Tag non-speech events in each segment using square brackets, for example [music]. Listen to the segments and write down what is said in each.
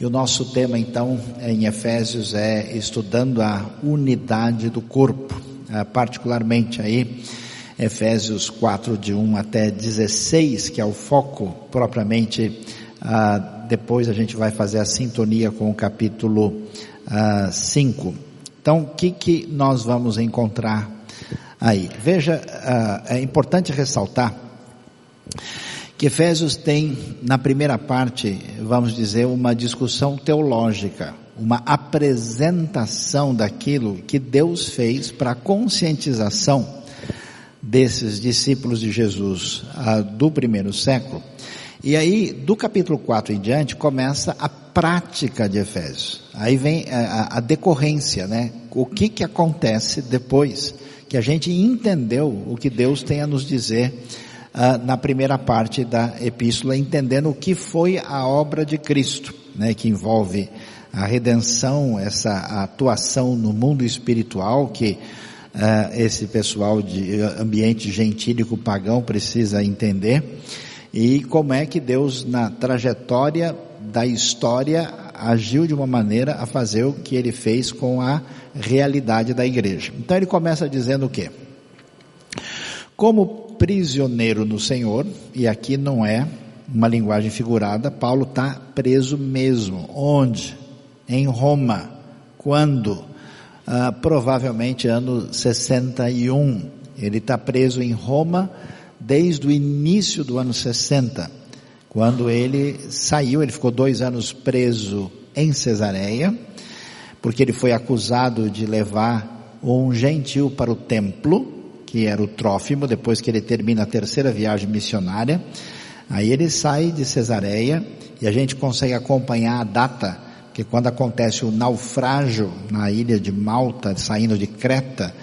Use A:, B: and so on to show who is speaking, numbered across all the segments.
A: E o nosso tema então em Efésios é estudando a unidade do corpo, ah, particularmente aí Efésios 4 de 1 até 16, que é o foco propriamente, ah, depois a gente vai fazer a sintonia com o capítulo 5. Então, o que que nós vamos encontrar aí? Veja, é importante ressaltar que Efésios tem, na primeira parte, vamos dizer, uma discussão teológica, uma apresentação daquilo que Deus fez para a conscientização desses discípulos de Jesus ah, do primeiro século. E aí, do capítulo 4 em diante, começa a prática de Efésios. Aí vem a, a decorrência, né? O que que acontece depois que a gente entendeu o que Deus tem a nos dizer uh, na primeira parte da epístola, entendendo o que foi a obra de Cristo, né, que envolve a redenção, essa atuação no mundo espiritual que uh, esse pessoal de ambiente gentílico pagão precisa entender, e como é que Deus na trajetória da história agiu de uma maneira a fazer o que ele fez com a realidade da igreja. Então ele começa dizendo o quê? Como prisioneiro no Senhor, e aqui não é uma linguagem figurada, Paulo está preso mesmo. Onde? Em Roma. Quando? Ah, provavelmente ano 61. Ele está preso em Roma desde o início do ano 60. Quando ele saiu, ele ficou dois anos preso em Cesareia, porque ele foi acusado de levar um gentil para o templo, que era o Trófimo, depois que ele termina a terceira viagem missionária. Aí ele sai de Cesareia e a gente consegue acompanhar a data, que quando acontece o naufrágio na ilha de Malta, saindo de Creta,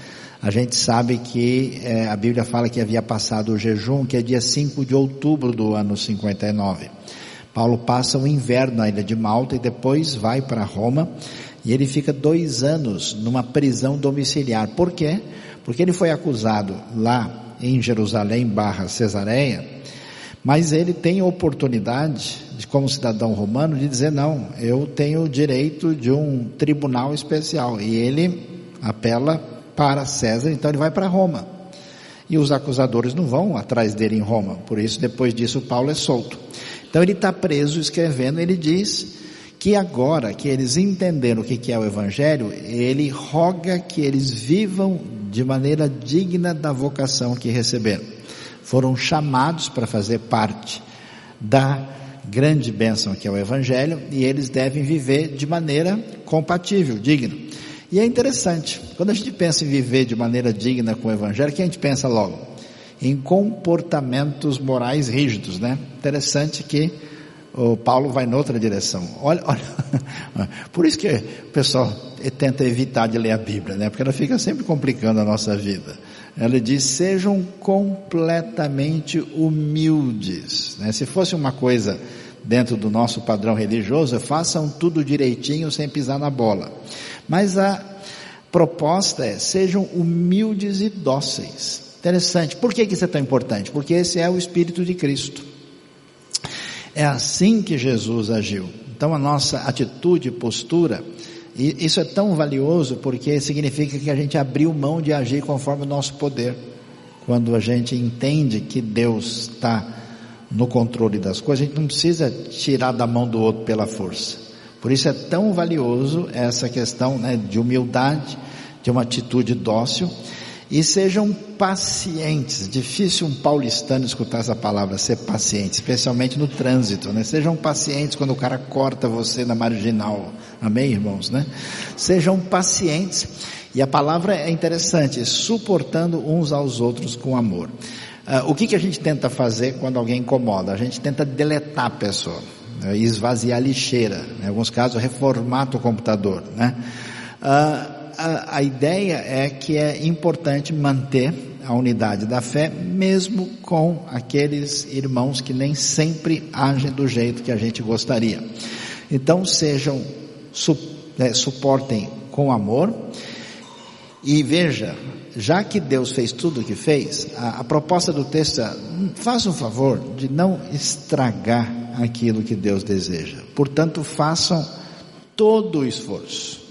A: a gente sabe que é, a Bíblia fala que havia passado o jejum, que é dia 5 de outubro do ano 59. Paulo passa o inverno na ilha de Malta e depois vai para Roma e ele fica dois anos numa prisão domiciliar. Por quê? porque ele foi acusado lá em Jerusalém barra Cesareia, mas ele tem oportunidade, de, como cidadão romano, de dizer não, eu tenho o direito de um tribunal especial, e ele apela para César, então ele vai para Roma. E os acusadores não vão atrás dele em Roma, por isso depois disso Paulo é solto. Então ele está preso escrevendo, ele diz que agora que eles entenderam o que é o Evangelho, ele roga que eles vivam de maneira digna da vocação que receberam. Foram chamados para fazer parte da grande bênção que é o Evangelho e eles devem viver de maneira compatível, digna. E é interessante, quando a gente pensa em viver de maneira digna com o Evangelho, que a gente pensa logo? Em comportamentos morais rígidos, né? Interessante que o Paulo vai noutra direção. Olha, [laughs] olha, por isso que o pessoal tenta evitar de ler a Bíblia, né? Porque ela fica sempre complicando a nossa vida. Ela diz: sejam completamente humildes. Né? Se fosse uma coisa dentro do nosso padrão religioso, façam tudo direitinho sem pisar na bola. Mas a proposta é: sejam humildes e dóceis. Interessante. Por que, que isso é tão importante? Porque esse é o Espírito de Cristo. É assim que Jesus agiu. Então a nossa atitude, postura, e isso é tão valioso porque significa que a gente abriu mão de agir conforme o nosso poder. Quando a gente entende que Deus está no controle das coisas, a gente não precisa tirar da mão do outro pela força. Por isso é tão valioso essa questão né, de humildade, de uma atitude dócil e sejam pacientes. Difícil um paulistano escutar essa palavra, ser paciente, especialmente no trânsito, né? Sejam pacientes quando o cara corta você na marginal. Amém, irmãos, né? Sejam pacientes. E a palavra é interessante, suportando uns aos outros com amor. Uh, o que, que a gente tenta fazer quando alguém incomoda? A gente tenta deletar a pessoa, né? esvaziar a lixeira, em alguns casos reformata o computador, né? Uh, a, a ideia é que é importante manter a unidade da fé, mesmo com aqueles irmãos que nem sempre agem do jeito que a gente gostaria. Então sejam, su, é, suportem com amor e veja, já que Deus fez tudo o que fez, a, a proposta do texto é, faça um favor de não estragar aquilo que Deus deseja. Portanto, façam todo o esforço,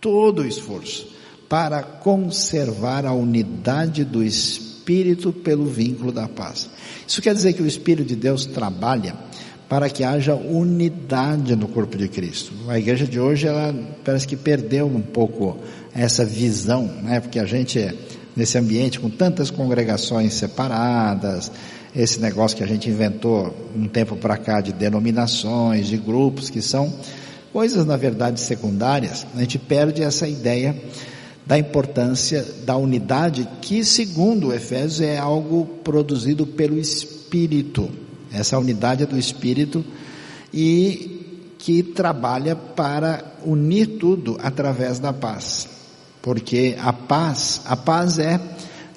A: todo o esforço para conservar a unidade do Espírito pelo vínculo da paz. Isso quer dizer que o Espírito de Deus trabalha para que haja unidade no corpo de Cristo. A igreja de hoje, ela parece que perdeu um pouco essa visão, né? Porque a gente, nesse ambiente com tantas congregações separadas, esse negócio que a gente inventou um tempo para cá de denominações, de grupos, que são coisas, na verdade, secundárias, a gente perde essa ideia da importância da unidade, que, segundo Efésios, é algo produzido pelo Espírito essa unidade é do Espírito e que trabalha para unir tudo através da paz. Porque a paz, a paz é,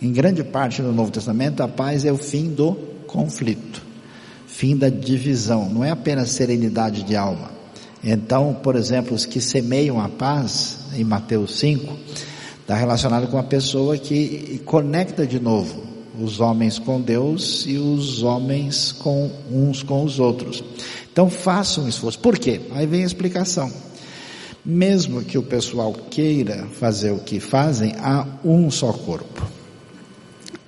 A: em grande parte do Novo Testamento, a paz é o fim do conflito, fim da divisão, não é apenas serenidade de alma. Então, por exemplo, os que semeiam a paz, em Mateus 5, está relacionado com a pessoa que conecta de novo os homens com Deus e os homens com uns com os outros. Então façam um esforço. Por quê? Aí vem a explicação. Mesmo que o pessoal queira fazer o que fazem, há um só corpo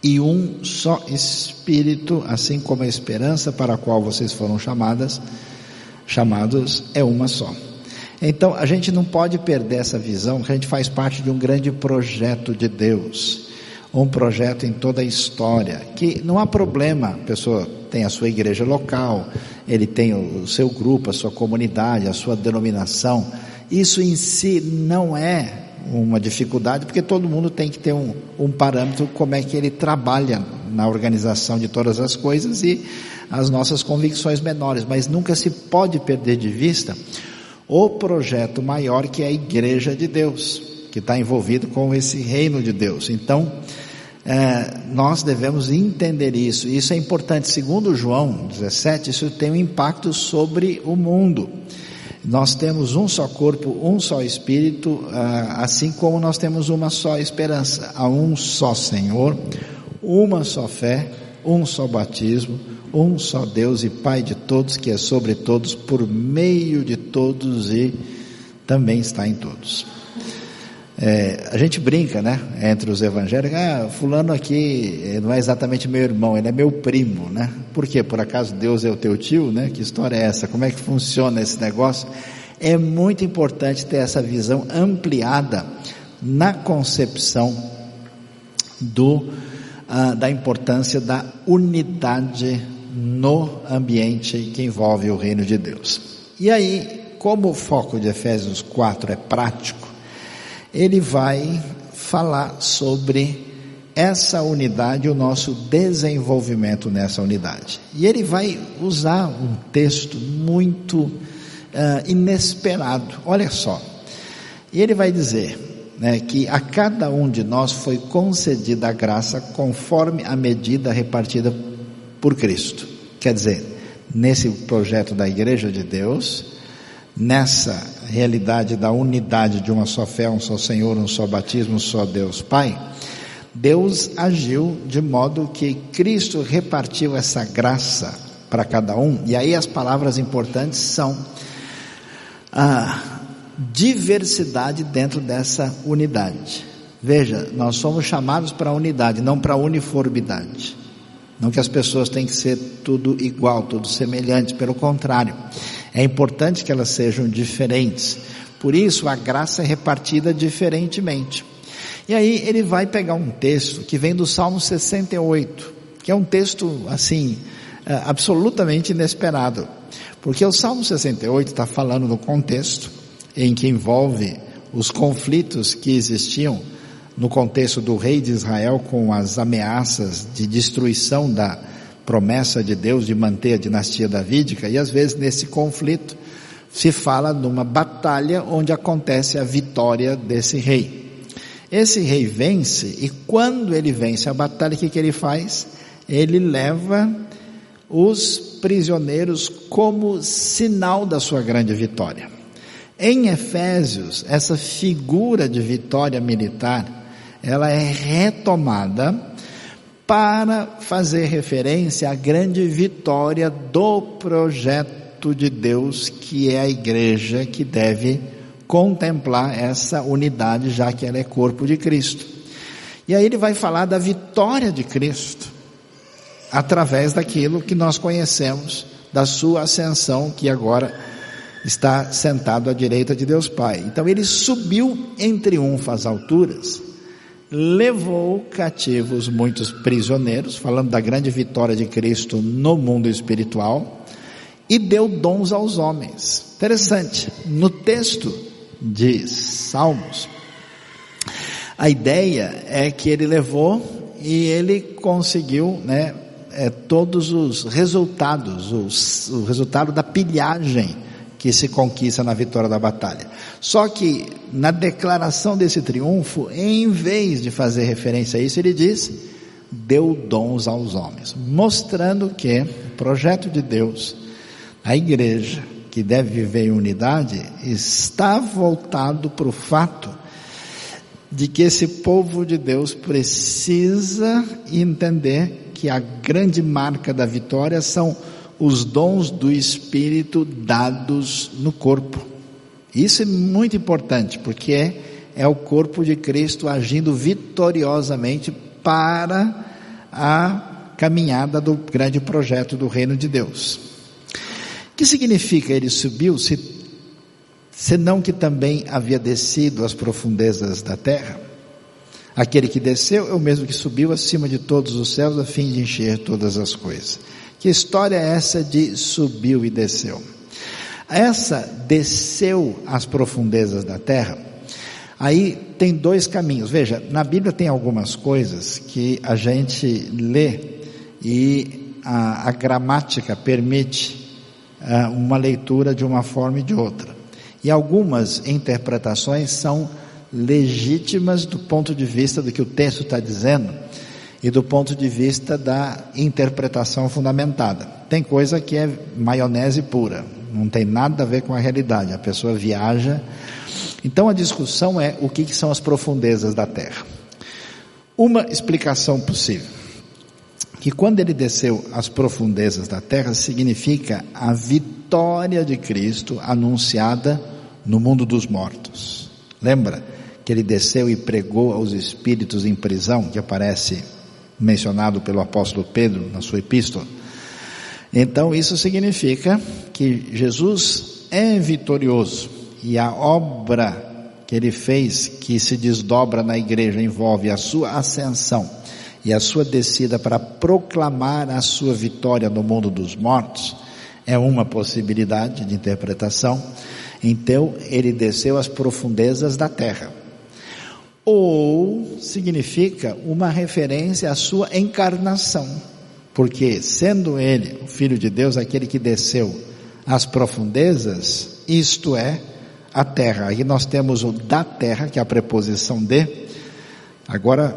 A: e um só espírito, assim como a esperança para a qual vocês foram chamadas, chamados é uma só. Então a gente não pode perder essa visão, que a gente faz parte de um grande projeto de Deus um projeto em toda a história, que não há problema, a pessoa tem a sua igreja local, ele tem o seu grupo, a sua comunidade, a sua denominação. Isso em si não é uma dificuldade, porque todo mundo tem que ter um, um parâmetro como é que ele trabalha na organização de todas as coisas e as nossas convicções menores, mas nunca se pode perder de vista o projeto maior que é a igreja de Deus, que está envolvido com esse reino de Deus. Então, é, nós devemos entender isso. Isso é importante. Segundo João 17, isso tem um impacto sobre o mundo. Nós temos um só corpo, um só espírito, ah, assim como nós temos uma só esperança. Há um só Senhor, uma só fé, um só batismo, um só Deus e Pai de todos, que é sobre todos, por meio de todos e também está em todos. É, a gente brinca, né, entre os evangélicos, ah, fulano aqui eh, não é exatamente meu irmão, ele é meu primo, né? Por quê? Por acaso Deus é o teu tio, né? Que história é essa? Como é que funciona esse negócio? É muito importante ter essa visão ampliada na concepção do, ah, da importância da unidade no ambiente que envolve o reino de Deus. E aí, como o foco de Efésios 4 é prático, ele vai falar sobre essa unidade, o nosso desenvolvimento nessa unidade. E ele vai usar um texto muito uh, inesperado. Olha só. E ele vai dizer né, que a cada um de nós foi concedida a graça conforme a medida repartida por Cristo. Quer dizer, nesse projeto da Igreja de Deus, nessa realidade da unidade de uma só fé, um só Senhor, um só batismo, um só Deus Pai, Deus agiu de modo que Cristo repartiu essa graça para cada um, e aí as palavras importantes são a diversidade dentro dessa unidade. Veja, nós somos chamados para a unidade, não para a uniformidade. Não que as pessoas têm que ser tudo igual, tudo semelhante, pelo contrário. É importante que elas sejam diferentes. Por isso a graça é repartida diferentemente. E aí ele vai pegar um texto que vem do Salmo 68, que é um texto assim, é, absolutamente inesperado. Porque o Salmo 68 está falando do contexto em que envolve os conflitos que existiam no contexto do rei de Israel com as ameaças de destruição da promessa de Deus de manter a dinastia davídica, e às vezes nesse conflito se fala numa batalha onde acontece a vitória desse rei. Esse rei vence, e quando ele vence a batalha, o que, que ele faz? Ele leva os prisioneiros como sinal da sua grande vitória. Em Efésios, essa figura de vitória militar ela é retomada para fazer referência à grande vitória do projeto de Deus, que é a igreja que deve contemplar essa unidade, já que ela é corpo de Cristo. E aí ele vai falar da vitória de Cristo, através daquilo que nós conhecemos, da sua ascensão, que agora está sentado à direita de Deus Pai. Então ele subiu em triunfo às alturas, levou cativos muitos prisioneiros, falando da grande vitória de Cristo no mundo espiritual, e deu dons aos homens. Interessante, no texto de Salmos, a ideia é que ele levou e ele conseguiu, né, é, todos os resultados, os, o resultado da pilhagem que se conquista na vitória da batalha. Só que na declaração desse triunfo, em vez de fazer referência a isso, ele diz: deu dons aos homens, mostrando que o projeto de Deus, a igreja que deve viver em unidade, está voltado para o fato de que esse povo de Deus precisa entender que a grande marca da vitória são os dons do Espírito dados no corpo. Isso é muito importante, porque é, é o corpo de Cristo agindo vitoriosamente para a caminhada do grande projeto do reino de Deus. O que significa ele subiu, se, senão que também havia descido às profundezas da terra? Aquele que desceu é o mesmo que subiu acima de todos os céus a fim de encher todas as coisas. Que história é essa de subiu e desceu? Essa desceu às profundezas da terra. Aí tem dois caminhos. Veja, na Bíblia tem algumas coisas que a gente lê e a, a gramática permite uh, uma leitura de uma forma e de outra. E algumas interpretações são legítimas do ponto de vista do que o texto está dizendo e do ponto de vista da interpretação fundamentada. Tem coisa que é maionese pura, não tem nada a ver com a realidade, a pessoa viaja. Então a discussão é o que, que são as profundezas da terra. Uma explicação possível, que quando ele desceu às profundezas da terra, significa a vitória de Cristo anunciada no mundo dos mortos. Lembra que ele desceu e pregou aos espíritos em prisão, que aparece mencionado pelo apóstolo Pedro na sua epístola. Então isso significa que Jesus é vitorioso e a obra que ele fez, que se desdobra na igreja, envolve a sua ascensão e a sua descida para proclamar a sua vitória no mundo dos mortos, é uma possibilidade de interpretação. Então ele desceu às profundezas da terra ou significa uma referência à sua encarnação, porque sendo ele o Filho de Deus, aquele que desceu às profundezas, isto é, a terra. Aí nós temos o da terra, que é a preposição de. Agora,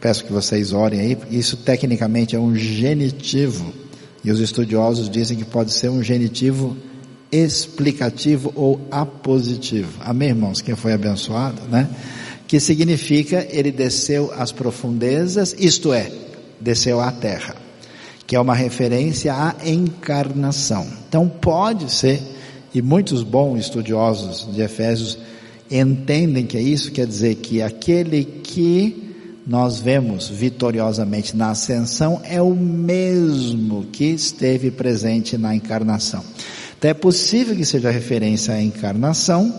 A: peço que vocês orem aí, isso tecnicamente é um genitivo, e os estudiosos dizem que pode ser um genitivo explicativo ou apositivo. Amém, irmãos? Quem foi abençoado, né? Que significa ele desceu às profundezas, isto é, desceu à terra, que é uma referência à encarnação. Então pode ser, e muitos bons estudiosos de Efésios entendem que é isso, quer dizer que aquele que nós vemos vitoriosamente na ascensão é o mesmo que esteve presente na encarnação. Então é possível que seja referência à encarnação,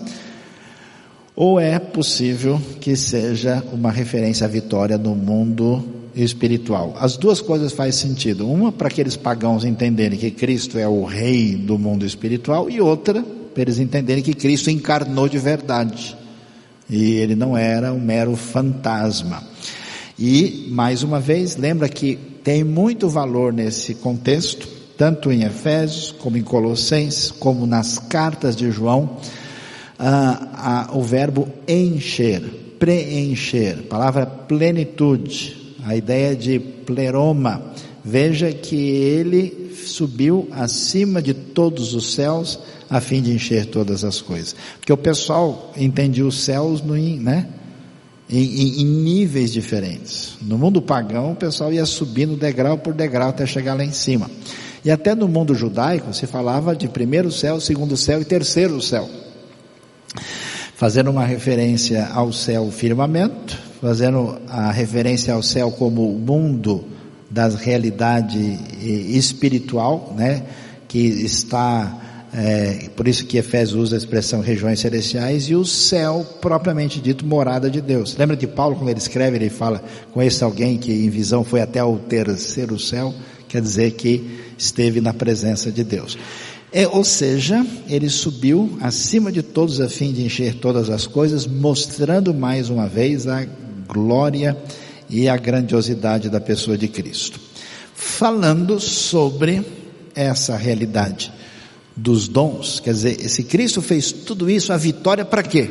A: ou é possível que seja uma referência à vitória no mundo espiritual? As duas coisas fazem sentido. Uma para aqueles pagãos entenderem que Cristo é o rei do mundo espiritual e outra para eles entenderem que Cristo encarnou de verdade. E ele não era um mero fantasma. E, mais uma vez, lembra que tem muito valor nesse contexto, tanto em Efésios, como em Colossenses, como nas cartas de João, ah, ah, o verbo encher, preencher, palavra plenitude, a ideia de pleroma. Veja que ele subiu acima de todos os céus a fim de encher todas as coisas. Porque o pessoal entendia os céus no, né? em, em, em, níveis diferentes. No mundo pagão, o pessoal ia subindo degrau por degrau até chegar lá em cima. E até no mundo judaico se falava de primeiro céu, segundo céu e terceiro céu. Fazendo uma referência ao céu firmamento, fazendo a referência ao céu como o mundo das realidade eh, espiritual, né, que está é, por isso que Efésios usa a expressão regiões celestiais e o céu propriamente dito morada de Deus. Lembra de Paulo quando ele escreve, ele fala com esse alguém que em visão foi até o terceiro céu, quer dizer que esteve na presença de Deus. É, ou seja, ele subiu acima de todos a fim de encher todas as coisas, mostrando mais uma vez a glória e a grandiosidade da pessoa de Cristo. Falando sobre essa realidade dos dons, quer dizer, se Cristo fez tudo isso, a vitória para quê?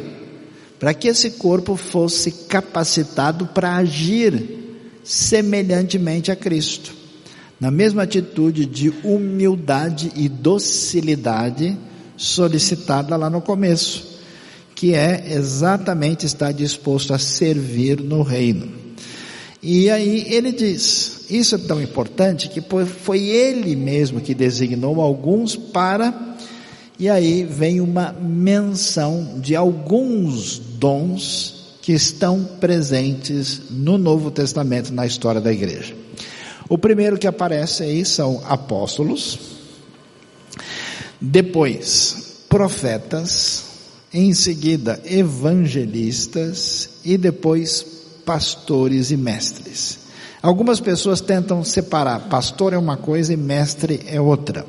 A: Para que esse corpo fosse capacitado para agir semelhantemente a Cristo, na mesma atitude de humildade e docilidade solicitada lá no começo, que é exatamente estar disposto a servir no reino. E aí ele diz: Isso é tão importante que foi ele mesmo que designou alguns para. E aí vem uma menção de alguns dons que estão presentes no Novo Testamento, na história da igreja. O primeiro que aparece aí são apóstolos, depois profetas, em seguida evangelistas e depois pastores e mestres. Algumas pessoas tentam separar, pastor é uma coisa e mestre é outra.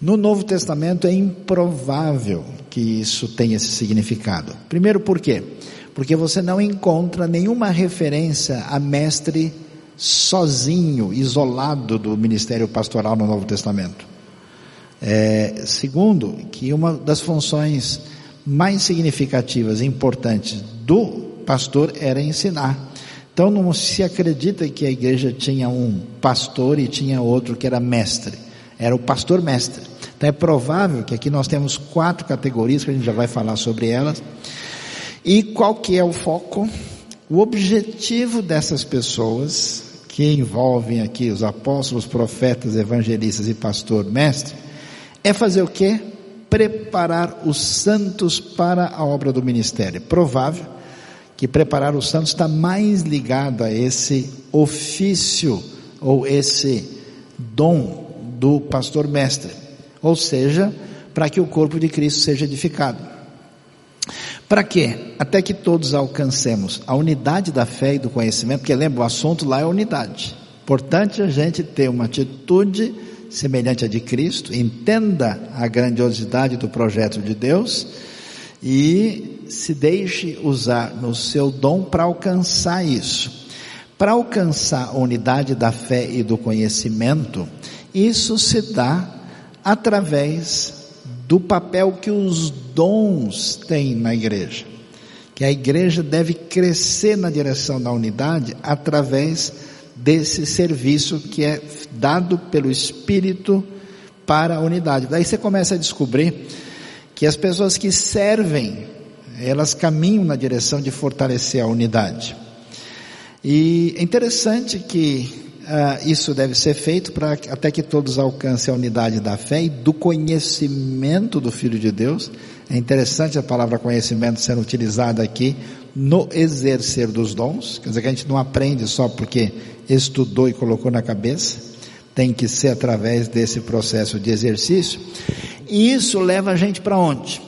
A: No Novo Testamento é improvável que isso tenha esse significado. Primeiro por quê? Porque você não encontra nenhuma referência a mestre sozinho, isolado do ministério pastoral no Novo Testamento. É, segundo, que uma das funções mais significativas e importantes do pastor era ensinar. Então não se acredita que a igreja tinha um pastor e tinha outro que era mestre. Era o pastor mestre. Então é provável que aqui nós temos quatro categorias que a gente já vai falar sobre elas. E qual que é o foco? O objetivo dessas pessoas que envolvem aqui os apóstolos, profetas, evangelistas e pastor mestre é fazer o quê? Preparar os santos para a obra do ministério. Provável que preparar os santos está mais ligado a esse ofício ou esse dom do pastor mestre, ou seja, para que o corpo de Cristo seja edificado. Para quê? Até que todos alcancemos a unidade da fé e do conhecimento, porque lembra, o assunto lá é unidade. Importante a gente ter uma atitude semelhante à de Cristo, entenda a grandiosidade do projeto de Deus e se deixe usar no seu dom para alcançar isso. Para alcançar a unidade da fé e do conhecimento, isso se dá através do papel que os dons têm na igreja. Que a igreja deve crescer na direção da unidade através desse serviço que é dado pelo Espírito para a unidade. Daí você começa a descobrir que as pessoas que servem, elas caminham na direção de fortalecer a unidade. E é interessante que uh, isso deve ser feito para até que todos alcancem a unidade da fé e do conhecimento do Filho de Deus. É interessante a palavra conhecimento sendo utilizada aqui no exercer dos dons. Quer dizer que a gente não aprende só porque estudou e colocou na cabeça. Tem que ser através desse processo de exercício. E isso leva a gente para onde?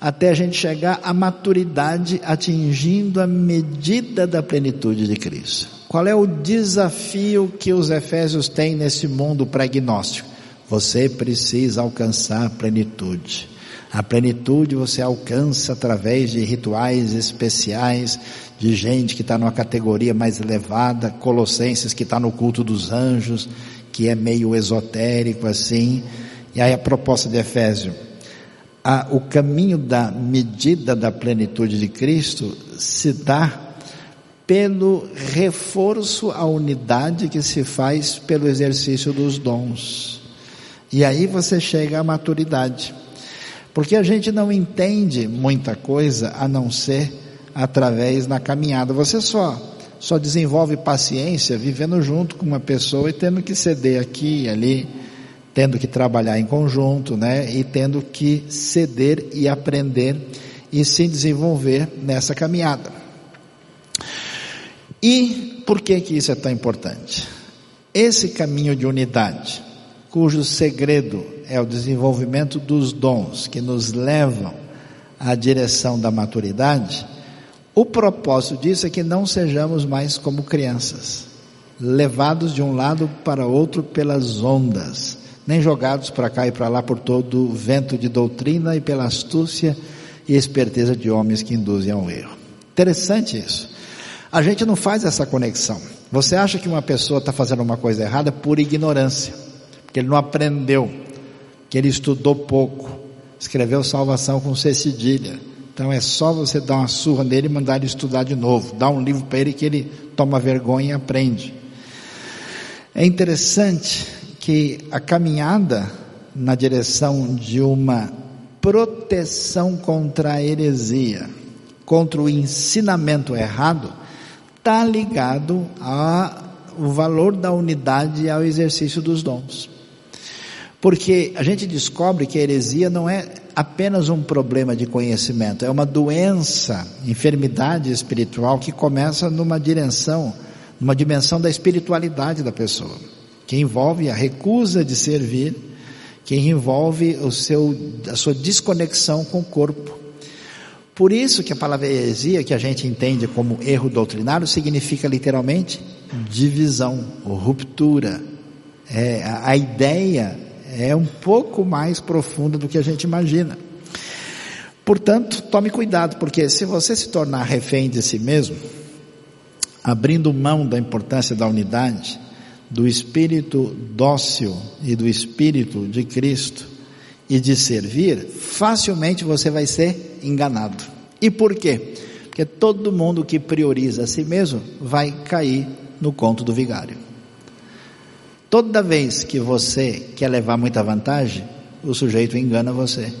A: Até a gente chegar à maturidade, atingindo a medida da plenitude de Cristo. Qual é o desafio que os Efésios têm nesse mundo pregnóstico? Você precisa alcançar a plenitude. A plenitude você alcança através de rituais especiais, de gente que está numa categoria mais elevada, Colossenses que está no culto dos anjos, que é meio esotérico assim, e aí a proposta de Efésio, a, o caminho da medida da plenitude de Cristo se dá pelo reforço à unidade que se faz pelo exercício dos dons. E aí você chega à maturidade. Porque a gente não entende muita coisa a não ser através da caminhada. Você só só desenvolve paciência vivendo junto com uma pessoa e tendo que ceder aqui e ali, tendo que trabalhar em conjunto, né? E tendo que ceder e aprender e se desenvolver nessa caminhada. E por que que isso é tão importante? Esse caminho de unidade, cujo segredo é o desenvolvimento dos dons que nos levam à direção da maturidade, o propósito disso é que não sejamos mais como crianças, levados de um lado para outro pelas ondas, nem jogados para cá e para lá por todo o vento de doutrina e pela astúcia e esperteza de homens que induzem ao erro. Interessante isso. A gente não faz essa conexão. Você acha que uma pessoa está fazendo uma coisa errada por ignorância, porque ele não aprendeu, que ele estudou pouco, escreveu salvação com C cedilha, então é só você dar uma surra nele e mandar ele estudar de novo. Dá um livro para ele que ele toma vergonha e aprende. É interessante que a caminhada na direção de uma proteção contra a heresia, contra o ensinamento errado, está ligado ao valor da unidade e ao exercício dos dons. Porque a gente descobre que a heresia não é apenas um problema de conhecimento, é uma doença, enfermidade espiritual que começa numa direção, numa dimensão da espiritualidade da pessoa, que envolve a recusa de servir, que envolve o seu, a sua desconexão com o corpo. Por isso que a palavra heresia, que a gente entende como erro doutrinário, significa literalmente divisão, ruptura. É, a, a ideia é um pouco mais profunda do que a gente imagina. Portanto, tome cuidado, porque se você se tornar refém de si mesmo, abrindo mão da importância da unidade, do espírito dócil e do espírito de Cristo e de servir, facilmente você vai ser enganado. E por quê? Porque todo mundo que prioriza a si mesmo vai cair no conto do vigário. Toda vez que você quer levar muita vantagem, o sujeito engana você.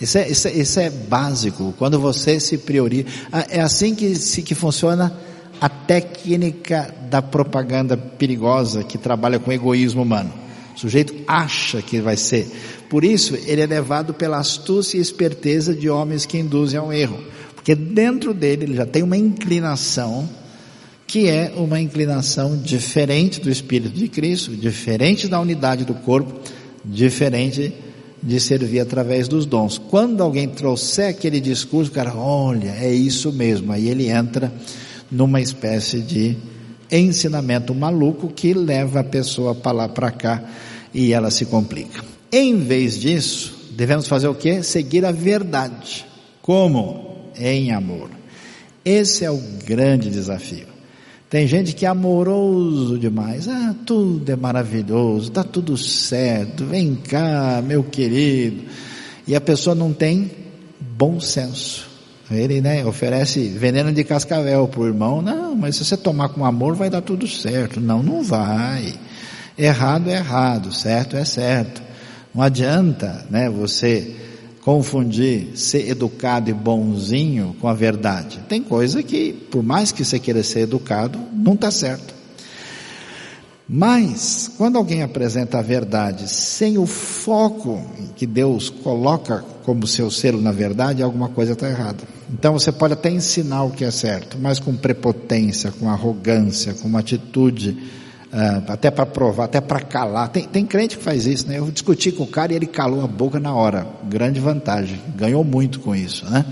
A: Isso é, isso é, isso é básico. Quando você se prioriza, é assim que, se, que funciona a técnica da propaganda perigosa que trabalha com egoísmo humano. O sujeito acha que vai ser. Por isso, ele é levado pela astúcia e esperteza de homens que induzem ao erro. Porque dentro dele ele já tem uma inclinação que é uma inclinação diferente do Espírito de Cristo, diferente da unidade do corpo, diferente de servir através dos dons. Quando alguém trouxer aquele discurso, o cara, olha, é isso mesmo, aí ele entra numa espécie de ensinamento maluco que leva a pessoa para lá para cá e ela se complica. Em vez disso, devemos fazer o que? Seguir a verdade. Como? Em amor. Esse é o grande desafio. Tem gente que é amoroso demais. Ah, tudo é maravilhoso, está tudo certo. Vem cá, meu querido. E a pessoa não tem bom senso. Ele, né, oferece veneno de cascavel para o irmão. Não, mas se você tomar com amor vai dar tudo certo. Não, não vai. Errado é errado, certo é certo. Não adianta, né, você confundir ser educado e bonzinho com a verdade. Tem coisa que, por mais que você queira ser educado, não está certo. Mas, quando alguém apresenta a verdade sem o foco que Deus coloca como seu selo na verdade, alguma coisa está errada. Então você pode até ensinar o que é certo, mas com prepotência, com arrogância, com uma atitude Uh, até para provar, até para calar. Tem, tem crente que faz isso, né? Eu discuti com o cara e ele calou a boca na hora. Grande vantagem. Ganhou muito com isso, né?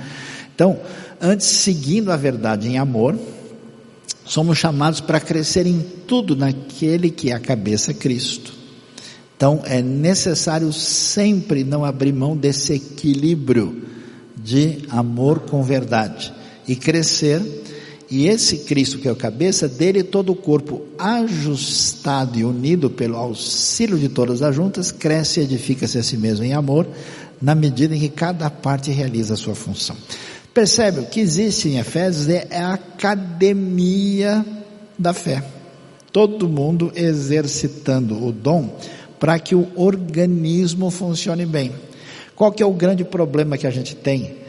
A: Então, antes, seguindo a verdade em amor, somos chamados para crescer em tudo naquele que é a cabeça Cristo. Então, é necessário sempre não abrir mão desse equilíbrio de amor com verdade e crescer e esse Cristo que é o cabeça, dele todo o corpo ajustado e unido pelo auxílio de todas as juntas, cresce e edifica-se a si mesmo em amor, na medida em que cada parte realiza a sua função. Percebe, o que existe em Efésios é a academia da fé. Todo mundo exercitando o dom para que o organismo funcione bem. Qual que é o grande problema que a gente tem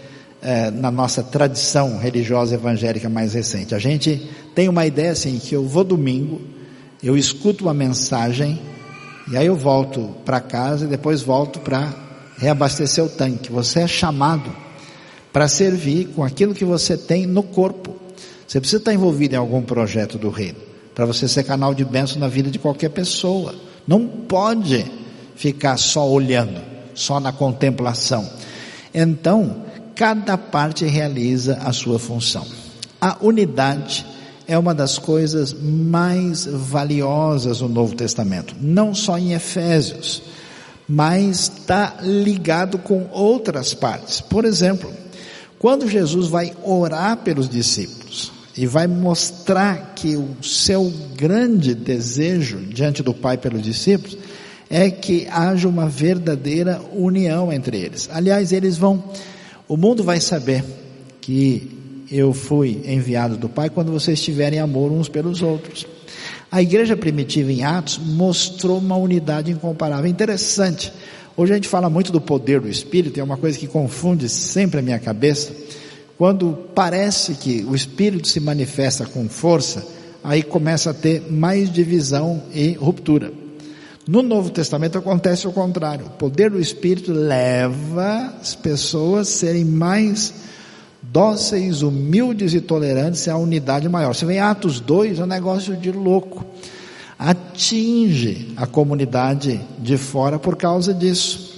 A: é, na nossa tradição religiosa evangélica mais recente. A gente tem uma ideia assim, que eu vou domingo, eu escuto uma mensagem, e aí eu volto para casa e depois volto para reabastecer o tanque. Você é chamado para servir com aquilo que você tem no corpo. Você precisa estar envolvido em algum projeto do reino, para você ser canal de bênção na vida de qualquer pessoa. Não pode ficar só olhando, só na contemplação. Então, cada parte realiza a sua função. A unidade é uma das coisas mais valiosas no Novo Testamento, não só em Efésios, mas está ligado com outras partes. Por exemplo, quando Jesus vai orar pelos discípulos e vai mostrar que o seu grande desejo diante do Pai pelos discípulos é que haja uma verdadeira união entre eles. Aliás, eles vão, o mundo vai saber que eu fui enviado do Pai quando vocês tiverem amor uns pelos outros. A igreja primitiva em Atos mostrou uma unidade incomparável. Interessante. Hoje a gente fala muito do poder do Espírito, é uma coisa que confunde sempre a minha cabeça. Quando parece que o Espírito se manifesta com força, aí começa a ter mais divisão e ruptura. No Novo Testamento acontece o contrário. O poder do Espírito leva as pessoas a serem mais dóceis, humildes e tolerantes à unidade maior. Você vê em Atos 2, é um negócio de louco atinge a comunidade de fora por causa disso.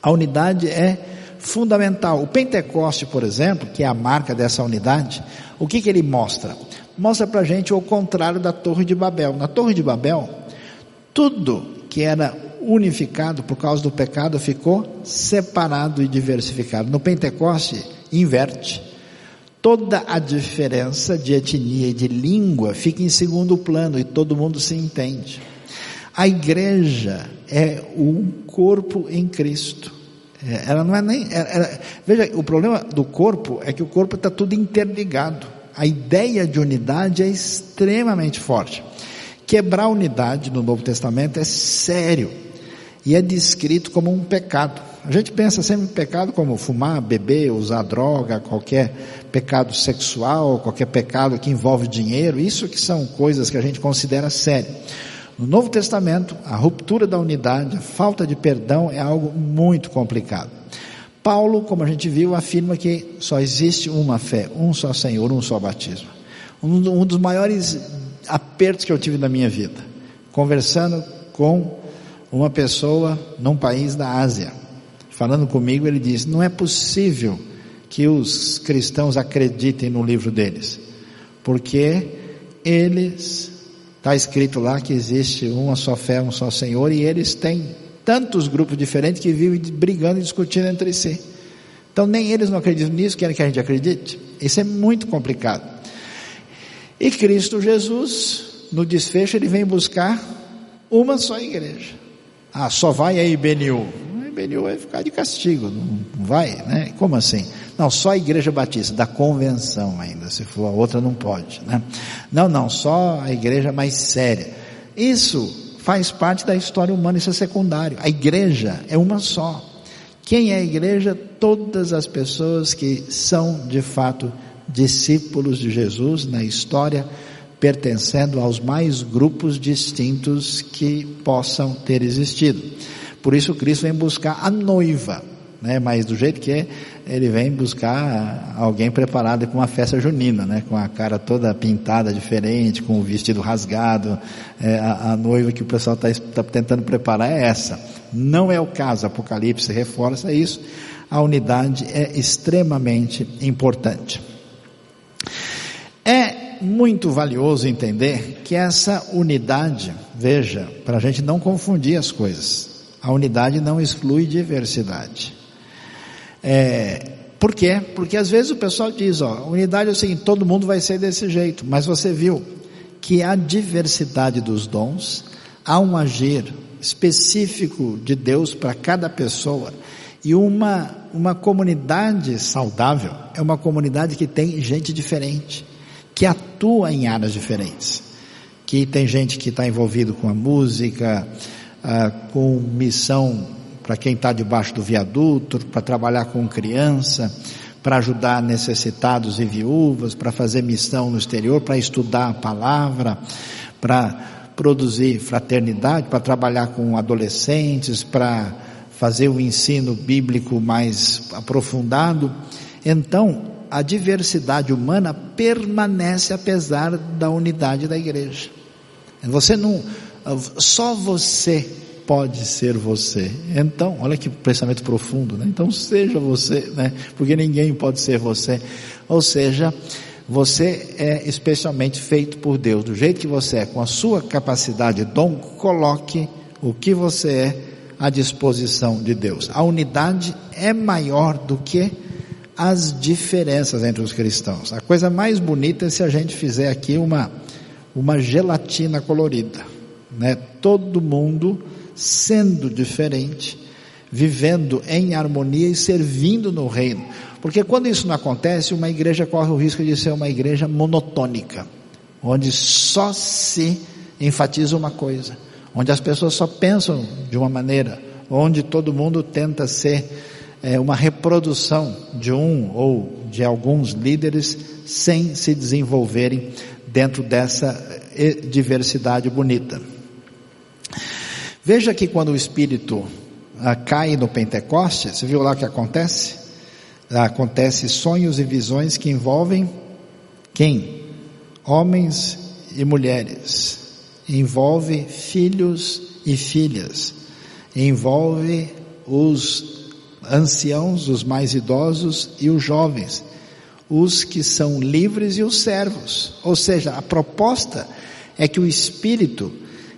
A: A unidade é fundamental. O Pentecoste, por exemplo, que é a marca dessa unidade, o que, que ele mostra? Mostra para gente o contrário da Torre de Babel. Na Torre de Babel, tudo que era unificado por causa do pecado ficou separado e diversificado. No Pentecoste, inverte. Toda a diferença de etnia e de língua fica em segundo plano e todo mundo se entende. A igreja é um corpo em Cristo. É, ela não é nem. Ela, veja, o problema do corpo é que o corpo está tudo interligado. A ideia de unidade é extremamente forte. Quebrar unidade no Novo Testamento é sério e é descrito como um pecado. A gente pensa sempre em pecado como fumar, beber, usar droga, qualquer pecado sexual, qualquer pecado que envolve dinheiro, isso que são coisas que a gente considera sério. No Novo Testamento, a ruptura da unidade, a falta de perdão é algo muito complicado. Paulo, como a gente viu, afirma que só existe uma fé, um só Senhor, um só batismo. Um, dos maiores apertos que eu tive na minha vida, conversando com uma pessoa num país da Ásia falando comigo, ele disse: não é possível que os cristãos acreditem no livro deles, porque eles, está escrito lá que existe uma só fé, um só Senhor, e eles têm tantos grupos diferentes que vivem brigando e discutindo entre si. Então nem eles não acreditam nisso, querem que a gente acredite. Isso é muito complicado. E Cristo Jesus, no desfecho, ele vem buscar uma só igreja. Ah, só vai aí, BNU. IBNU vai ficar de castigo, não vai, né? Como assim? Não, só a igreja batista, da convenção ainda, se for a outra não pode, né? Não, não, só a igreja mais séria. Isso faz parte da história humana, isso é secundário. A igreja é uma só. Quem é a igreja? Todas as pessoas que são de fato discípulos de Jesus na história, pertencendo aos mais grupos distintos que possam ter existido. Por isso Cristo vem buscar a noiva, né? Mas do jeito que é, ele vem buscar alguém preparado com uma festa junina, né? Com a cara toda pintada diferente, com o vestido rasgado. É, a, a, noiva que o pessoal está tá tentando preparar é essa. Não é o caso. Apocalipse reforça isso. A unidade é extremamente importante. É muito valioso entender que essa unidade, veja, para a gente não confundir as coisas. A unidade não exclui diversidade. É, por quê? Porque às vezes o pessoal diz, ó, unidade é o seguinte, todo mundo vai ser desse jeito, mas você viu que a diversidade dos dons, há um agir específico de Deus para cada pessoa e uma, uma comunidade saudável é uma comunidade que tem gente diferente, que atua em áreas diferentes, que tem gente que está envolvido com a música, ah, com missão para quem está debaixo do viaduto, para trabalhar com criança, para ajudar necessitados e viúvas, para fazer missão no exterior, para estudar a palavra, para produzir fraternidade, para trabalhar com adolescentes, para fazer o ensino bíblico mais aprofundado. Então, a diversidade humana permanece apesar da unidade da igreja. Você não, só você pode ser você. Então, olha que pensamento profundo, né? Então seja você, né? Porque ninguém pode ser você. Ou seja, você é especialmente feito por Deus. Do jeito que você é, com a sua capacidade, dom, coloque o que você é à disposição de Deus. A unidade é maior do que as diferenças entre os cristãos. A coisa mais bonita é se a gente fizer aqui uma uma gelatina colorida, né? Todo mundo sendo diferente, vivendo em harmonia e servindo no reino. Porque quando isso não acontece, uma igreja corre o risco de ser uma igreja monotônica, onde só se enfatiza uma coisa, onde as pessoas só pensam de uma maneira, onde todo mundo tenta ser é, uma reprodução de um ou de alguns líderes sem se desenvolverem dentro dessa eh, diversidade bonita. Veja que quando o Espírito ah, cai no Pentecostes, você viu lá o que acontece? Acontece sonhos e visões que envolvem quem? Homens e mulheres. Envolve filhos e filhas. Envolve os anciãos, os mais idosos e os jovens os que são livres e os servos. Ou seja, a proposta é que o Espírito,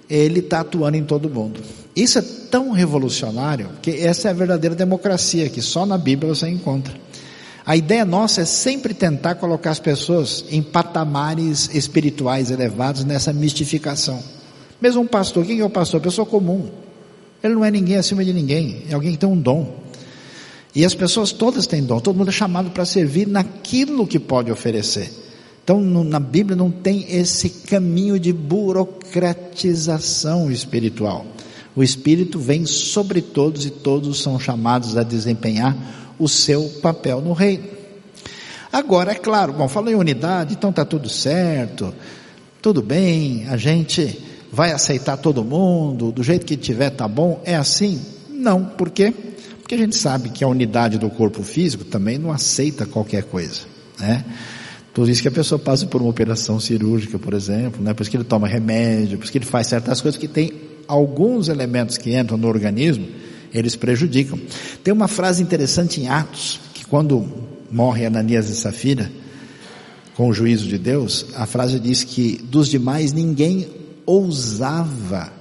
A: ele está atuando em todo mundo. Isso é tão revolucionário que essa é a verdadeira democracia que só na Bíblia você encontra. A ideia nossa é sempre tentar colocar as pessoas em patamares espirituais elevados nessa mistificação. Mesmo um pastor, quem é o pastor? Pessoa comum. Ele não é ninguém acima de ninguém, é alguém que tem um dom. E as pessoas todas têm dom, todo mundo é chamado para servir naquilo que pode oferecer. Então, no, na Bíblia não tem esse caminho de burocratização espiritual. O Espírito vem sobre todos e todos são chamados a desempenhar o seu papel no reino. Agora, é claro, bom, falou em unidade, então está tudo certo, tudo bem, a gente vai aceitar todo mundo, do jeito que tiver tá bom, é assim? Não, por quê? Porque a gente sabe que a unidade do corpo físico também não aceita qualquer coisa, né? Por isso que a pessoa passa por uma operação cirúrgica, por exemplo, né? Por isso que ele toma remédio, por isso que ele faz certas coisas que tem alguns elementos que entram no organismo, eles prejudicam. Tem uma frase interessante em Atos, que quando morre Ananias e Safira, com o juízo de Deus, a frase diz que dos demais ninguém ousava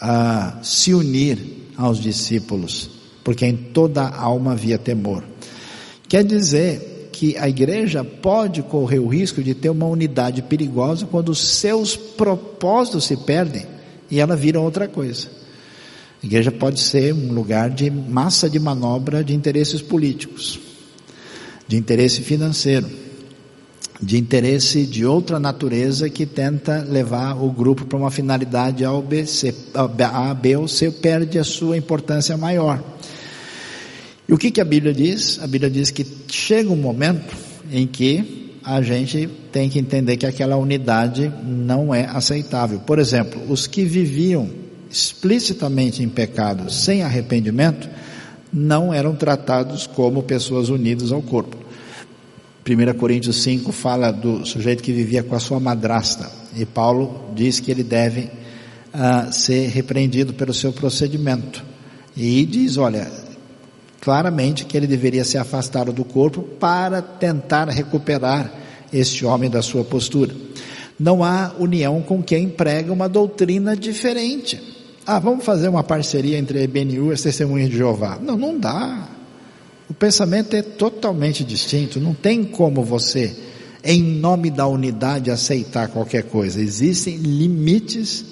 A: a se unir aos discípulos porque em toda alma havia temor. Quer dizer que a igreja pode correr o risco de ter uma unidade perigosa quando os seus propósitos se perdem e ela vira outra coisa. A igreja pode ser um lugar de massa de manobra de interesses políticos, de interesse financeiro, de interesse de outra natureza que tenta levar o grupo para uma finalidade A, B, C, A, B ou C, perde a sua importância maior. E o que, que a Bíblia diz? A Bíblia diz que chega um momento em que a gente tem que entender que aquela unidade não é aceitável. Por exemplo, os que viviam explicitamente em pecado sem arrependimento não eram tratados como pessoas unidas ao corpo. 1 Coríntios 5 fala do sujeito que vivia com a sua madrasta e Paulo diz que ele deve uh, ser repreendido pelo seu procedimento. E diz, olha, claramente que ele deveria se afastar do corpo para tentar recuperar este homem da sua postura. Não há união com quem prega uma doutrina diferente. Ah, vamos fazer uma parceria entre a EBNU e as testemunhas de Jeová. Não, não dá. O pensamento é totalmente distinto. Não tem como você, em nome da unidade, aceitar qualquer coisa. Existem limites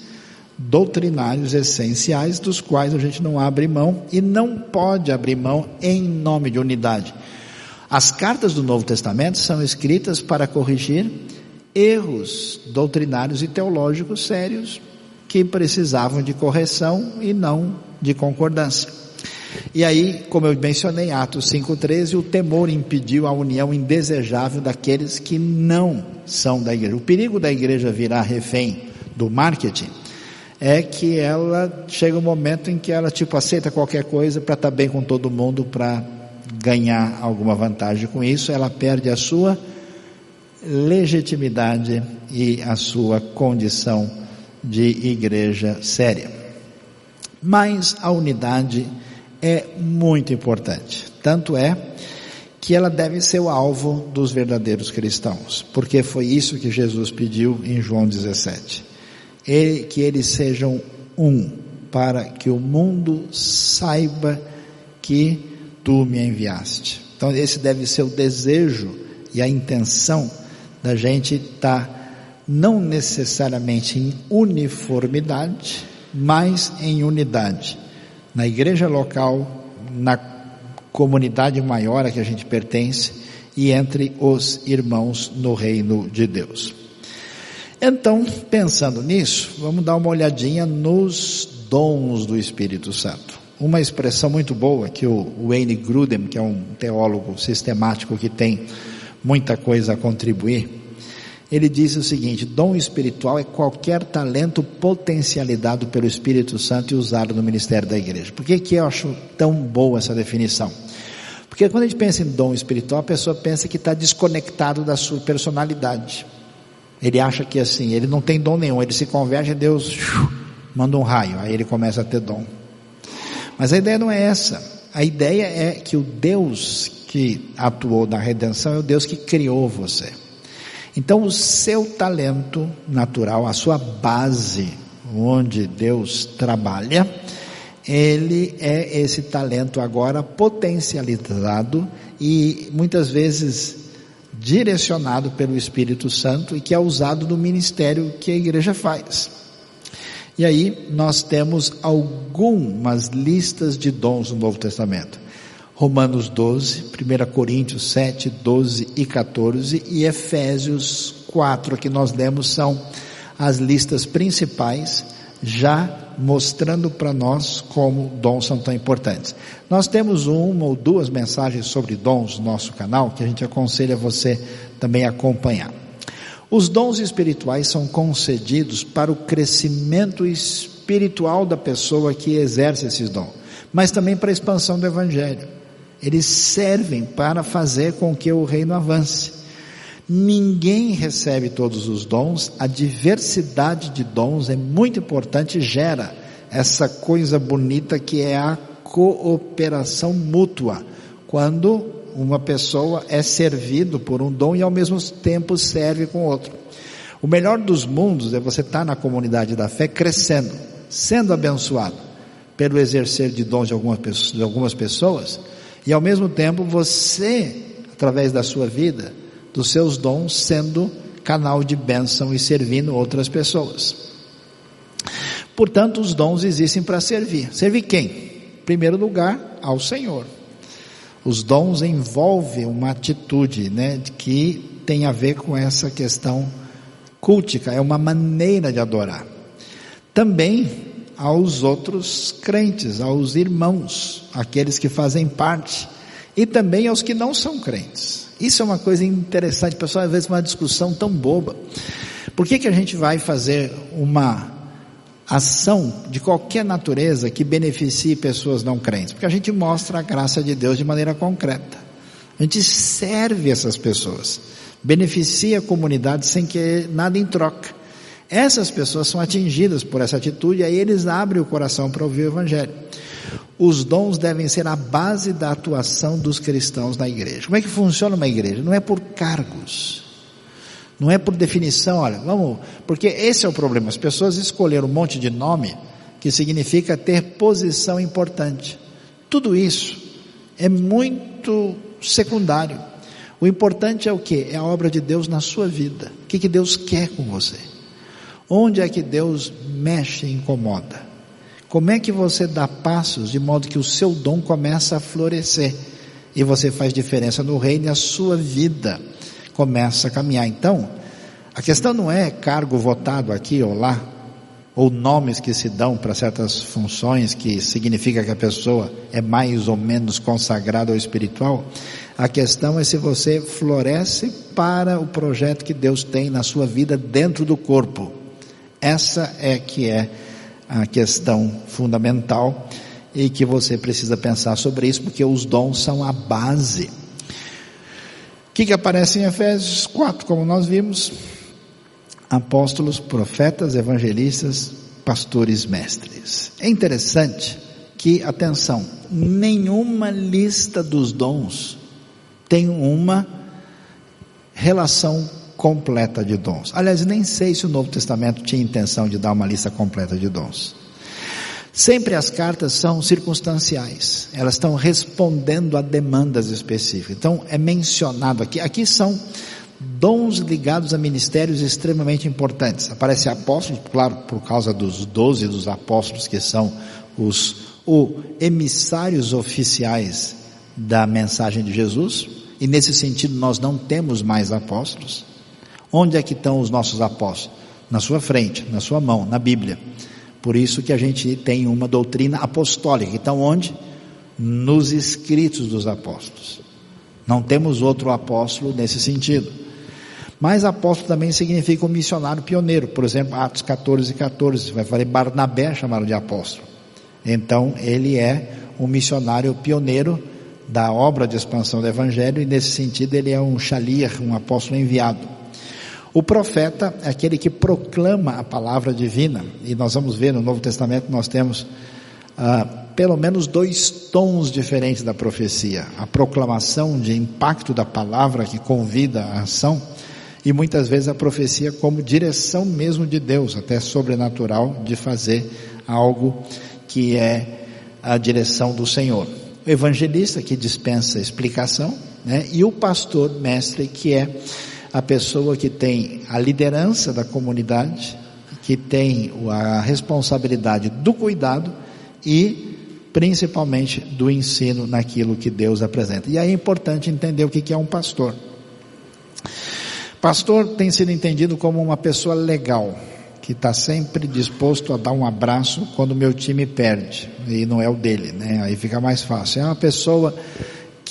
A: doutrinários essenciais dos quais a gente não abre mão e não pode abrir mão em nome de unidade. As cartas do Novo Testamento são escritas para corrigir erros doutrinários e teológicos sérios que precisavam de correção e não de concordância. E aí, como eu mencionei, Atos 5,13, o temor impediu a união indesejável daqueles que não são da igreja. O perigo da igreja virar refém do marketing é que ela chega um momento em que ela tipo aceita qualquer coisa para estar tá bem com todo mundo, para ganhar alguma vantagem com isso, ela perde a sua legitimidade e a sua condição de igreja séria. Mas a unidade é muito importante. Tanto é que ela deve ser o alvo dos verdadeiros cristãos, porque foi isso que Jesus pediu em João 17. Ele, que eles sejam um, para que o mundo saiba que tu me enviaste. Então esse deve ser o desejo e a intenção da gente estar tá, não necessariamente em uniformidade, mas em unidade na igreja local, na comunidade maior a que a gente pertence e entre os irmãos no reino de Deus. Então, pensando nisso, vamos dar uma olhadinha nos dons do Espírito Santo. Uma expressão muito boa que o Wayne Grudem, que é um teólogo sistemático que tem muita coisa a contribuir, ele diz o seguinte: dom espiritual é qualquer talento potencializado pelo Espírito Santo e usado no ministério da igreja. Por que, que eu acho tão boa essa definição? Porque quando a gente pensa em dom espiritual, a pessoa pensa que está desconectado da sua personalidade. Ele acha que assim, ele não tem dom nenhum, ele se converte a Deus, manda um raio, aí ele começa a ter dom. Mas a ideia não é essa. A ideia é que o Deus que atuou na redenção é o Deus que criou você. Então, o seu talento natural, a sua base, onde Deus trabalha, ele é esse talento agora potencializado e muitas vezes direcionado pelo Espírito Santo e que é usado no ministério que a igreja faz. E aí nós temos algumas listas de dons no Novo Testamento. Romanos 12, 1 Coríntios 7, 12 e 14 e Efésios 4 que nós lemos são as listas principais, já mostrando para nós como dons são tão importantes. Nós temos uma ou duas mensagens sobre dons no nosso canal que a gente aconselha você também acompanhar. Os dons espirituais são concedidos para o crescimento espiritual da pessoa que exerce esses dons, mas também para a expansão do evangelho. Eles servem para fazer com que o reino avance. Ninguém recebe todos os dons, a diversidade de dons é muito importante, gera essa coisa bonita que é a cooperação mútua. Quando uma pessoa é servido por um dom e ao mesmo tempo serve com outro. O melhor dos mundos é você estar na comunidade da fé crescendo, sendo abençoado pelo exercer de dons de algumas pessoas, e ao mesmo tempo você, através da sua vida, dos seus dons, sendo canal de bênção e servindo outras pessoas. Portanto, os dons existem para servir. Servir quem? Em primeiro lugar, ao Senhor. Os dons envolvem uma atitude, né, que tem a ver com essa questão cultica, é uma maneira de adorar. Também aos outros crentes, aos irmãos, aqueles que fazem parte, e também aos que não são crentes. Isso é uma coisa interessante, pessoal, às vezes uma discussão tão boba. Por que que a gente vai fazer uma ação de qualquer natureza que beneficie pessoas não crentes? Porque a gente mostra a graça de Deus de maneira concreta. A gente serve essas pessoas, beneficia a comunidade sem que nada em troca. Essas pessoas são atingidas por essa atitude, aí eles abrem o coração para ouvir o Evangelho. Os dons devem ser a base da atuação dos cristãos na igreja. Como é que funciona uma igreja? Não é por cargos, não é por definição, olha, vamos, porque esse é o problema. As pessoas escolheram um monte de nome que significa ter posição importante. Tudo isso é muito secundário. O importante é o que? É a obra de Deus na sua vida. O que, que Deus quer com você? Onde é que Deus mexe e incomoda? Como é que você dá passos de modo que o seu dom começa a florescer e você faz diferença no reino e a sua vida começa a caminhar? Então, a questão não é cargo votado aqui ou lá, ou nomes que se dão para certas funções que significa que a pessoa é mais ou menos consagrada ou espiritual. A questão é se você floresce para o projeto que Deus tem na sua vida dentro do corpo. Essa é que é a questão fundamental e que você precisa pensar sobre isso, porque os dons são a base. O que, que aparece em Efésios 4, como nós vimos? apóstolos, profetas, evangelistas, pastores, mestres. É interessante que, atenção, nenhuma lista dos dons tem uma relação completa de dons. Aliás, nem sei se o Novo Testamento tinha intenção de dar uma lista completa de dons. Sempre as cartas são circunstanciais, elas estão respondendo a demandas específicas. Então, é mencionado aqui, aqui são dons ligados a ministérios extremamente importantes. Aparece apóstolos, claro, por causa dos doze dos apóstolos que são os o emissários oficiais da mensagem de Jesus, e nesse sentido nós não temos mais apóstolos. Onde é que estão os nossos apóstolos? Na sua frente, na sua mão, na Bíblia. Por isso que a gente tem uma doutrina apostólica. Então onde? Nos escritos dos apóstolos. Não temos outro apóstolo nesse sentido. Mas apóstolo também significa um missionário pioneiro. Por exemplo, Atos 14, 14, vai falar Barnabé chamado de apóstolo. Então, ele é um missionário pioneiro da obra de expansão do evangelho e nesse sentido ele é um shalir, um apóstolo enviado. O profeta é aquele que proclama a palavra divina e nós vamos ver no Novo Testamento nós temos ah, pelo menos dois tons diferentes da profecia: a proclamação de impacto da palavra que convida à ação e muitas vezes a profecia como direção mesmo de Deus, até sobrenatural, de fazer algo que é a direção do Senhor. O evangelista que dispensa explicação, né? E o pastor mestre que é a pessoa que tem a liderança da comunidade, que tem a responsabilidade do cuidado e principalmente do ensino naquilo que Deus apresenta. E aí é importante entender o que é um pastor. Pastor tem sido entendido como uma pessoa legal, que está sempre disposto a dar um abraço quando o meu time perde, e não é o dele, né? Aí fica mais fácil. É uma pessoa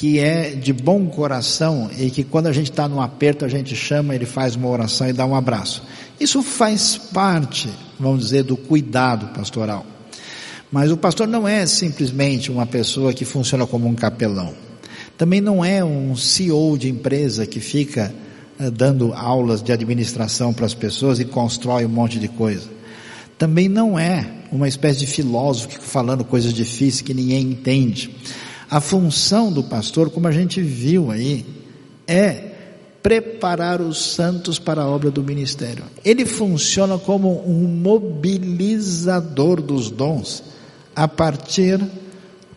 A: que é de bom coração e que quando a gente está num aperto a gente chama, ele faz uma oração e dá um abraço. Isso faz parte, vamos dizer, do cuidado pastoral. Mas o pastor não é simplesmente uma pessoa que funciona como um capelão. Também não é um CEO de empresa que fica eh, dando aulas de administração para as pessoas e constrói um monte de coisa. Também não é uma espécie de filósofo falando coisas difíceis que ninguém entende. A função do pastor, como a gente viu aí, é preparar os santos para a obra do ministério. Ele funciona como um mobilizador dos dons a partir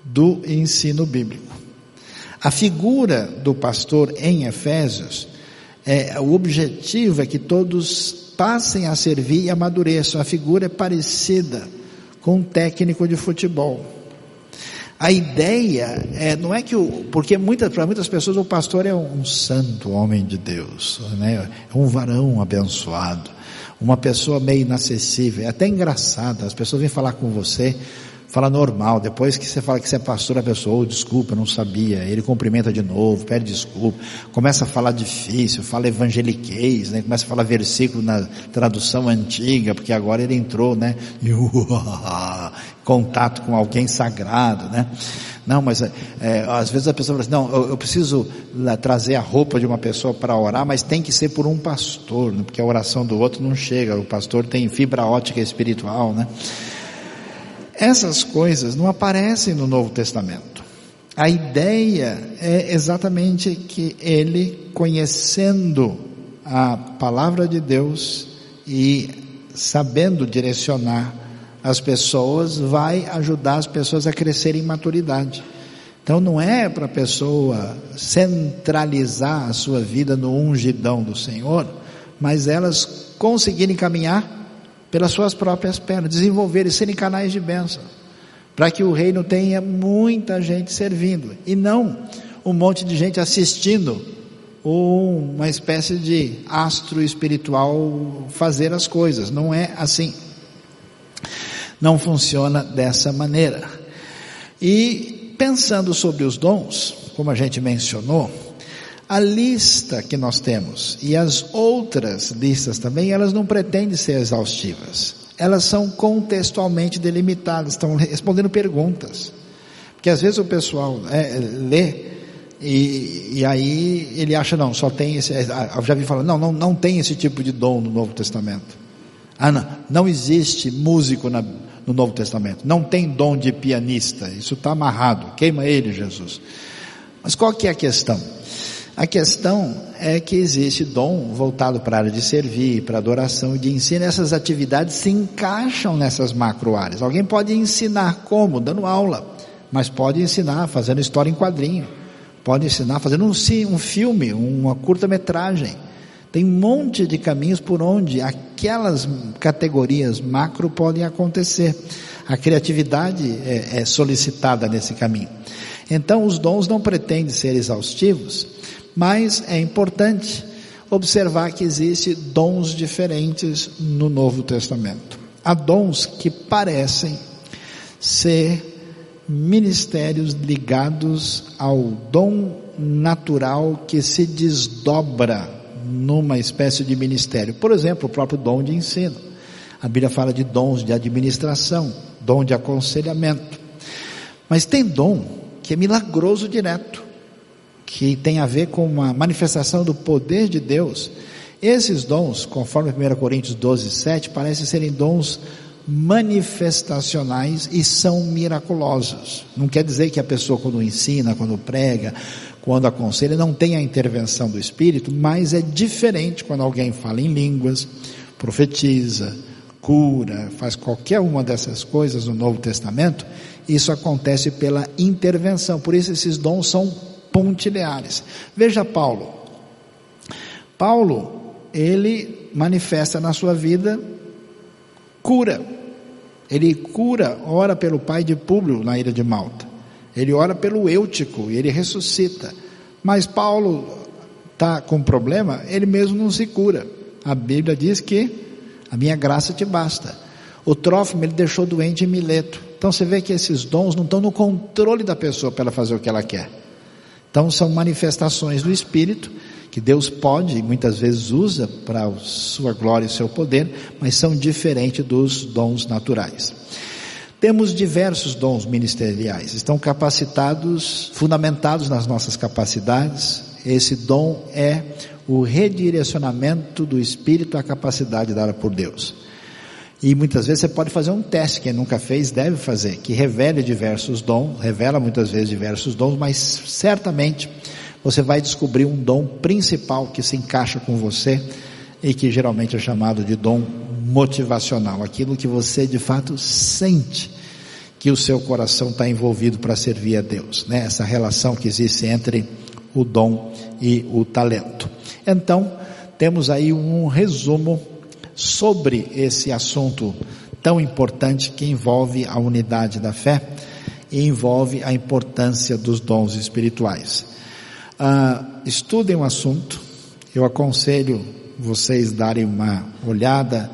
A: do ensino bíblico. A figura do pastor em Efésios é, o objetivo é que todos passem a servir e amadureçam. A figura é parecida com um técnico de futebol. A ideia é, não é que o, porque muitas, para muitas pessoas o pastor é um, santo homem de Deus, né? é um varão abençoado, uma pessoa meio inacessível, é até engraçado, as pessoas vêm falar com você, fala normal. Depois que você fala que você é pastor, a pessoa, oh, desculpa, não sabia. Ele cumprimenta de novo, pede desculpa. Começa a falar difícil, fala evangeliquez, né? Começa a falar versículo na tradução antiga, porque agora ele entrou, né? Contato com alguém sagrado, né? Não, mas é, às vezes a pessoa fala assim, não, eu, eu preciso trazer a roupa de uma pessoa para orar, mas tem que ser por um pastor, né? porque a oração do outro não chega. O pastor tem fibra ótica espiritual, né? Essas coisas não aparecem no Novo Testamento. A ideia é exatamente que ele, conhecendo a palavra de Deus e sabendo direcionar as pessoas, vai ajudar as pessoas a crescerem em maturidade. Então não é para a pessoa centralizar a sua vida no ungidão do Senhor, mas elas conseguirem caminhar pelas suas próprias pernas, desenvolver e serem canais de bênção, para que o reino tenha muita gente servindo e não um monte de gente assistindo ou uma espécie de astro espiritual fazer as coisas. Não é assim. Não funciona dessa maneira. E pensando sobre os dons, como a gente mencionou, a lista que nós temos e as outras listas também, elas não pretendem ser exaustivas. Elas são contextualmente delimitadas, estão respondendo perguntas. Porque às vezes o pessoal é, lê e, e, aí ele acha, não, só tem esse. Eu já vi falando, não, não, não tem esse tipo de dom no Novo Testamento. Ah, não, não existe músico na, no Novo Testamento. Não tem dom de pianista. Isso está amarrado. Queima ele, Jesus. Mas qual que é a questão? A questão é que existe dom voltado para a área de servir, para adoração e de ensino. Essas atividades se encaixam nessas macro áreas. Alguém pode ensinar como? Dando aula. Mas pode ensinar fazendo história em quadrinho. Pode ensinar fazendo um, um filme, uma curta-metragem. Tem um monte de caminhos por onde aquelas categorias macro podem acontecer. A criatividade é, é solicitada nesse caminho. Então, os dons não pretendem ser exaustivos, mas é importante observar que existem dons diferentes no Novo Testamento. Há dons que parecem ser ministérios ligados ao dom natural que se desdobra numa espécie de ministério. Por exemplo, o próprio dom de ensino. A Bíblia fala de dons de administração, dom de aconselhamento. Mas tem dom que é milagroso direto que tem a ver com uma manifestação do poder de Deus. Esses dons, conforme 1 Coríntios 12, 7, parecem serem dons manifestacionais e são miraculosos. Não quer dizer que a pessoa quando ensina, quando prega, quando aconselha, não tem a intervenção do Espírito, mas é diferente quando alguém fala em línguas, profetiza, cura, faz qualquer uma dessas coisas no Novo Testamento, isso acontece pela intervenção. Por isso esses dons são pontilhares. Veja Paulo. Paulo, ele manifesta na sua vida cura. Ele cura, ora pelo pai de Públio na ilha de Malta. Ele ora pelo Eutico e ele ressuscita. Mas Paulo está com problema, ele mesmo não se cura. A Bíblia diz que a minha graça te basta. O Trófimo ele deixou doente em Mileto. Então você vê que esses dons não estão no controle da pessoa para ela fazer o que ela quer. Então são manifestações do Espírito que Deus pode e muitas vezes usa para a sua glória e seu poder, mas são diferentes dos dons naturais. Temos diversos dons ministeriais, estão capacitados, fundamentados nas nossas capacidades. Esse dom é o redirecionamento do espírito à capacidade dada por Deus. E muitas vezes você pode fazer um teste, quem nunca fez deve fazer, que revele diversos dons, revela muitas vezes diversos dons, mas certamente você vai descobrir um dom principal que se encaixa com você e que geralmente é chamado de dom motivacional, aquilo que você de fato sente que o seu coração está envolvido para servir a Deus, né? Essa relação que existe entre o dom e o talento. Então, temos aí um resumo sobre esse assunto tão importante que envolve a unidade da fé e envolve a importância dos dons espirituais. Uh, estudem o assunto, eu aconselho vocês darem uma olhada,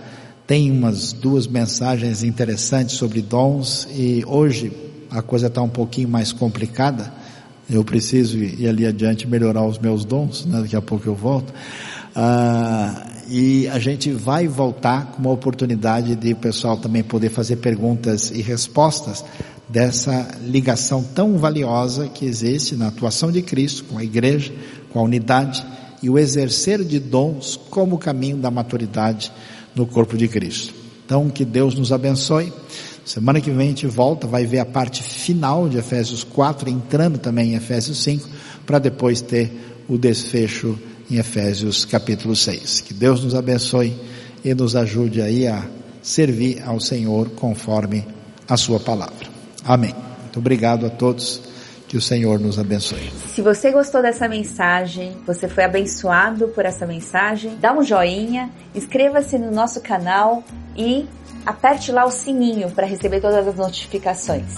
A: tem umas duas mensagens interessantes sobre dons e hoje a coisa está um pouquinho mais complicada, eu preciso ir ali adiante melhorar os meus dons, né? daqui a pouco eu volto. Uh, e a gente vai voltar com uma oportunidade de o pessoal também poder fazer perguntas e respostas dessa ligação tão valiosa que existe na atuação de Cristo com a igreja, com a unidade e o exercer de dons como caminho da maturidade no corpo de Cristo. Então, que Deus nos abençoe. Semana que vem a gente volta, vai ver a parte final de Efésios 4, entrando também em Efésios 5, para depois ter o desfecho em Efésios capítulo 6. Que Deus nos abençoe e nos ajude aí a servir ao Senhor conforme a sua palavra. Amém. Muito obrigado a todos. Que o Senhor nos abençoe.
B: Se você gostou dessa mensagem, você foi abençoado por essa mensagem, dá um joinha, inscreva-se no nosso canal e aperte lá o sininho para receber todas as notificações.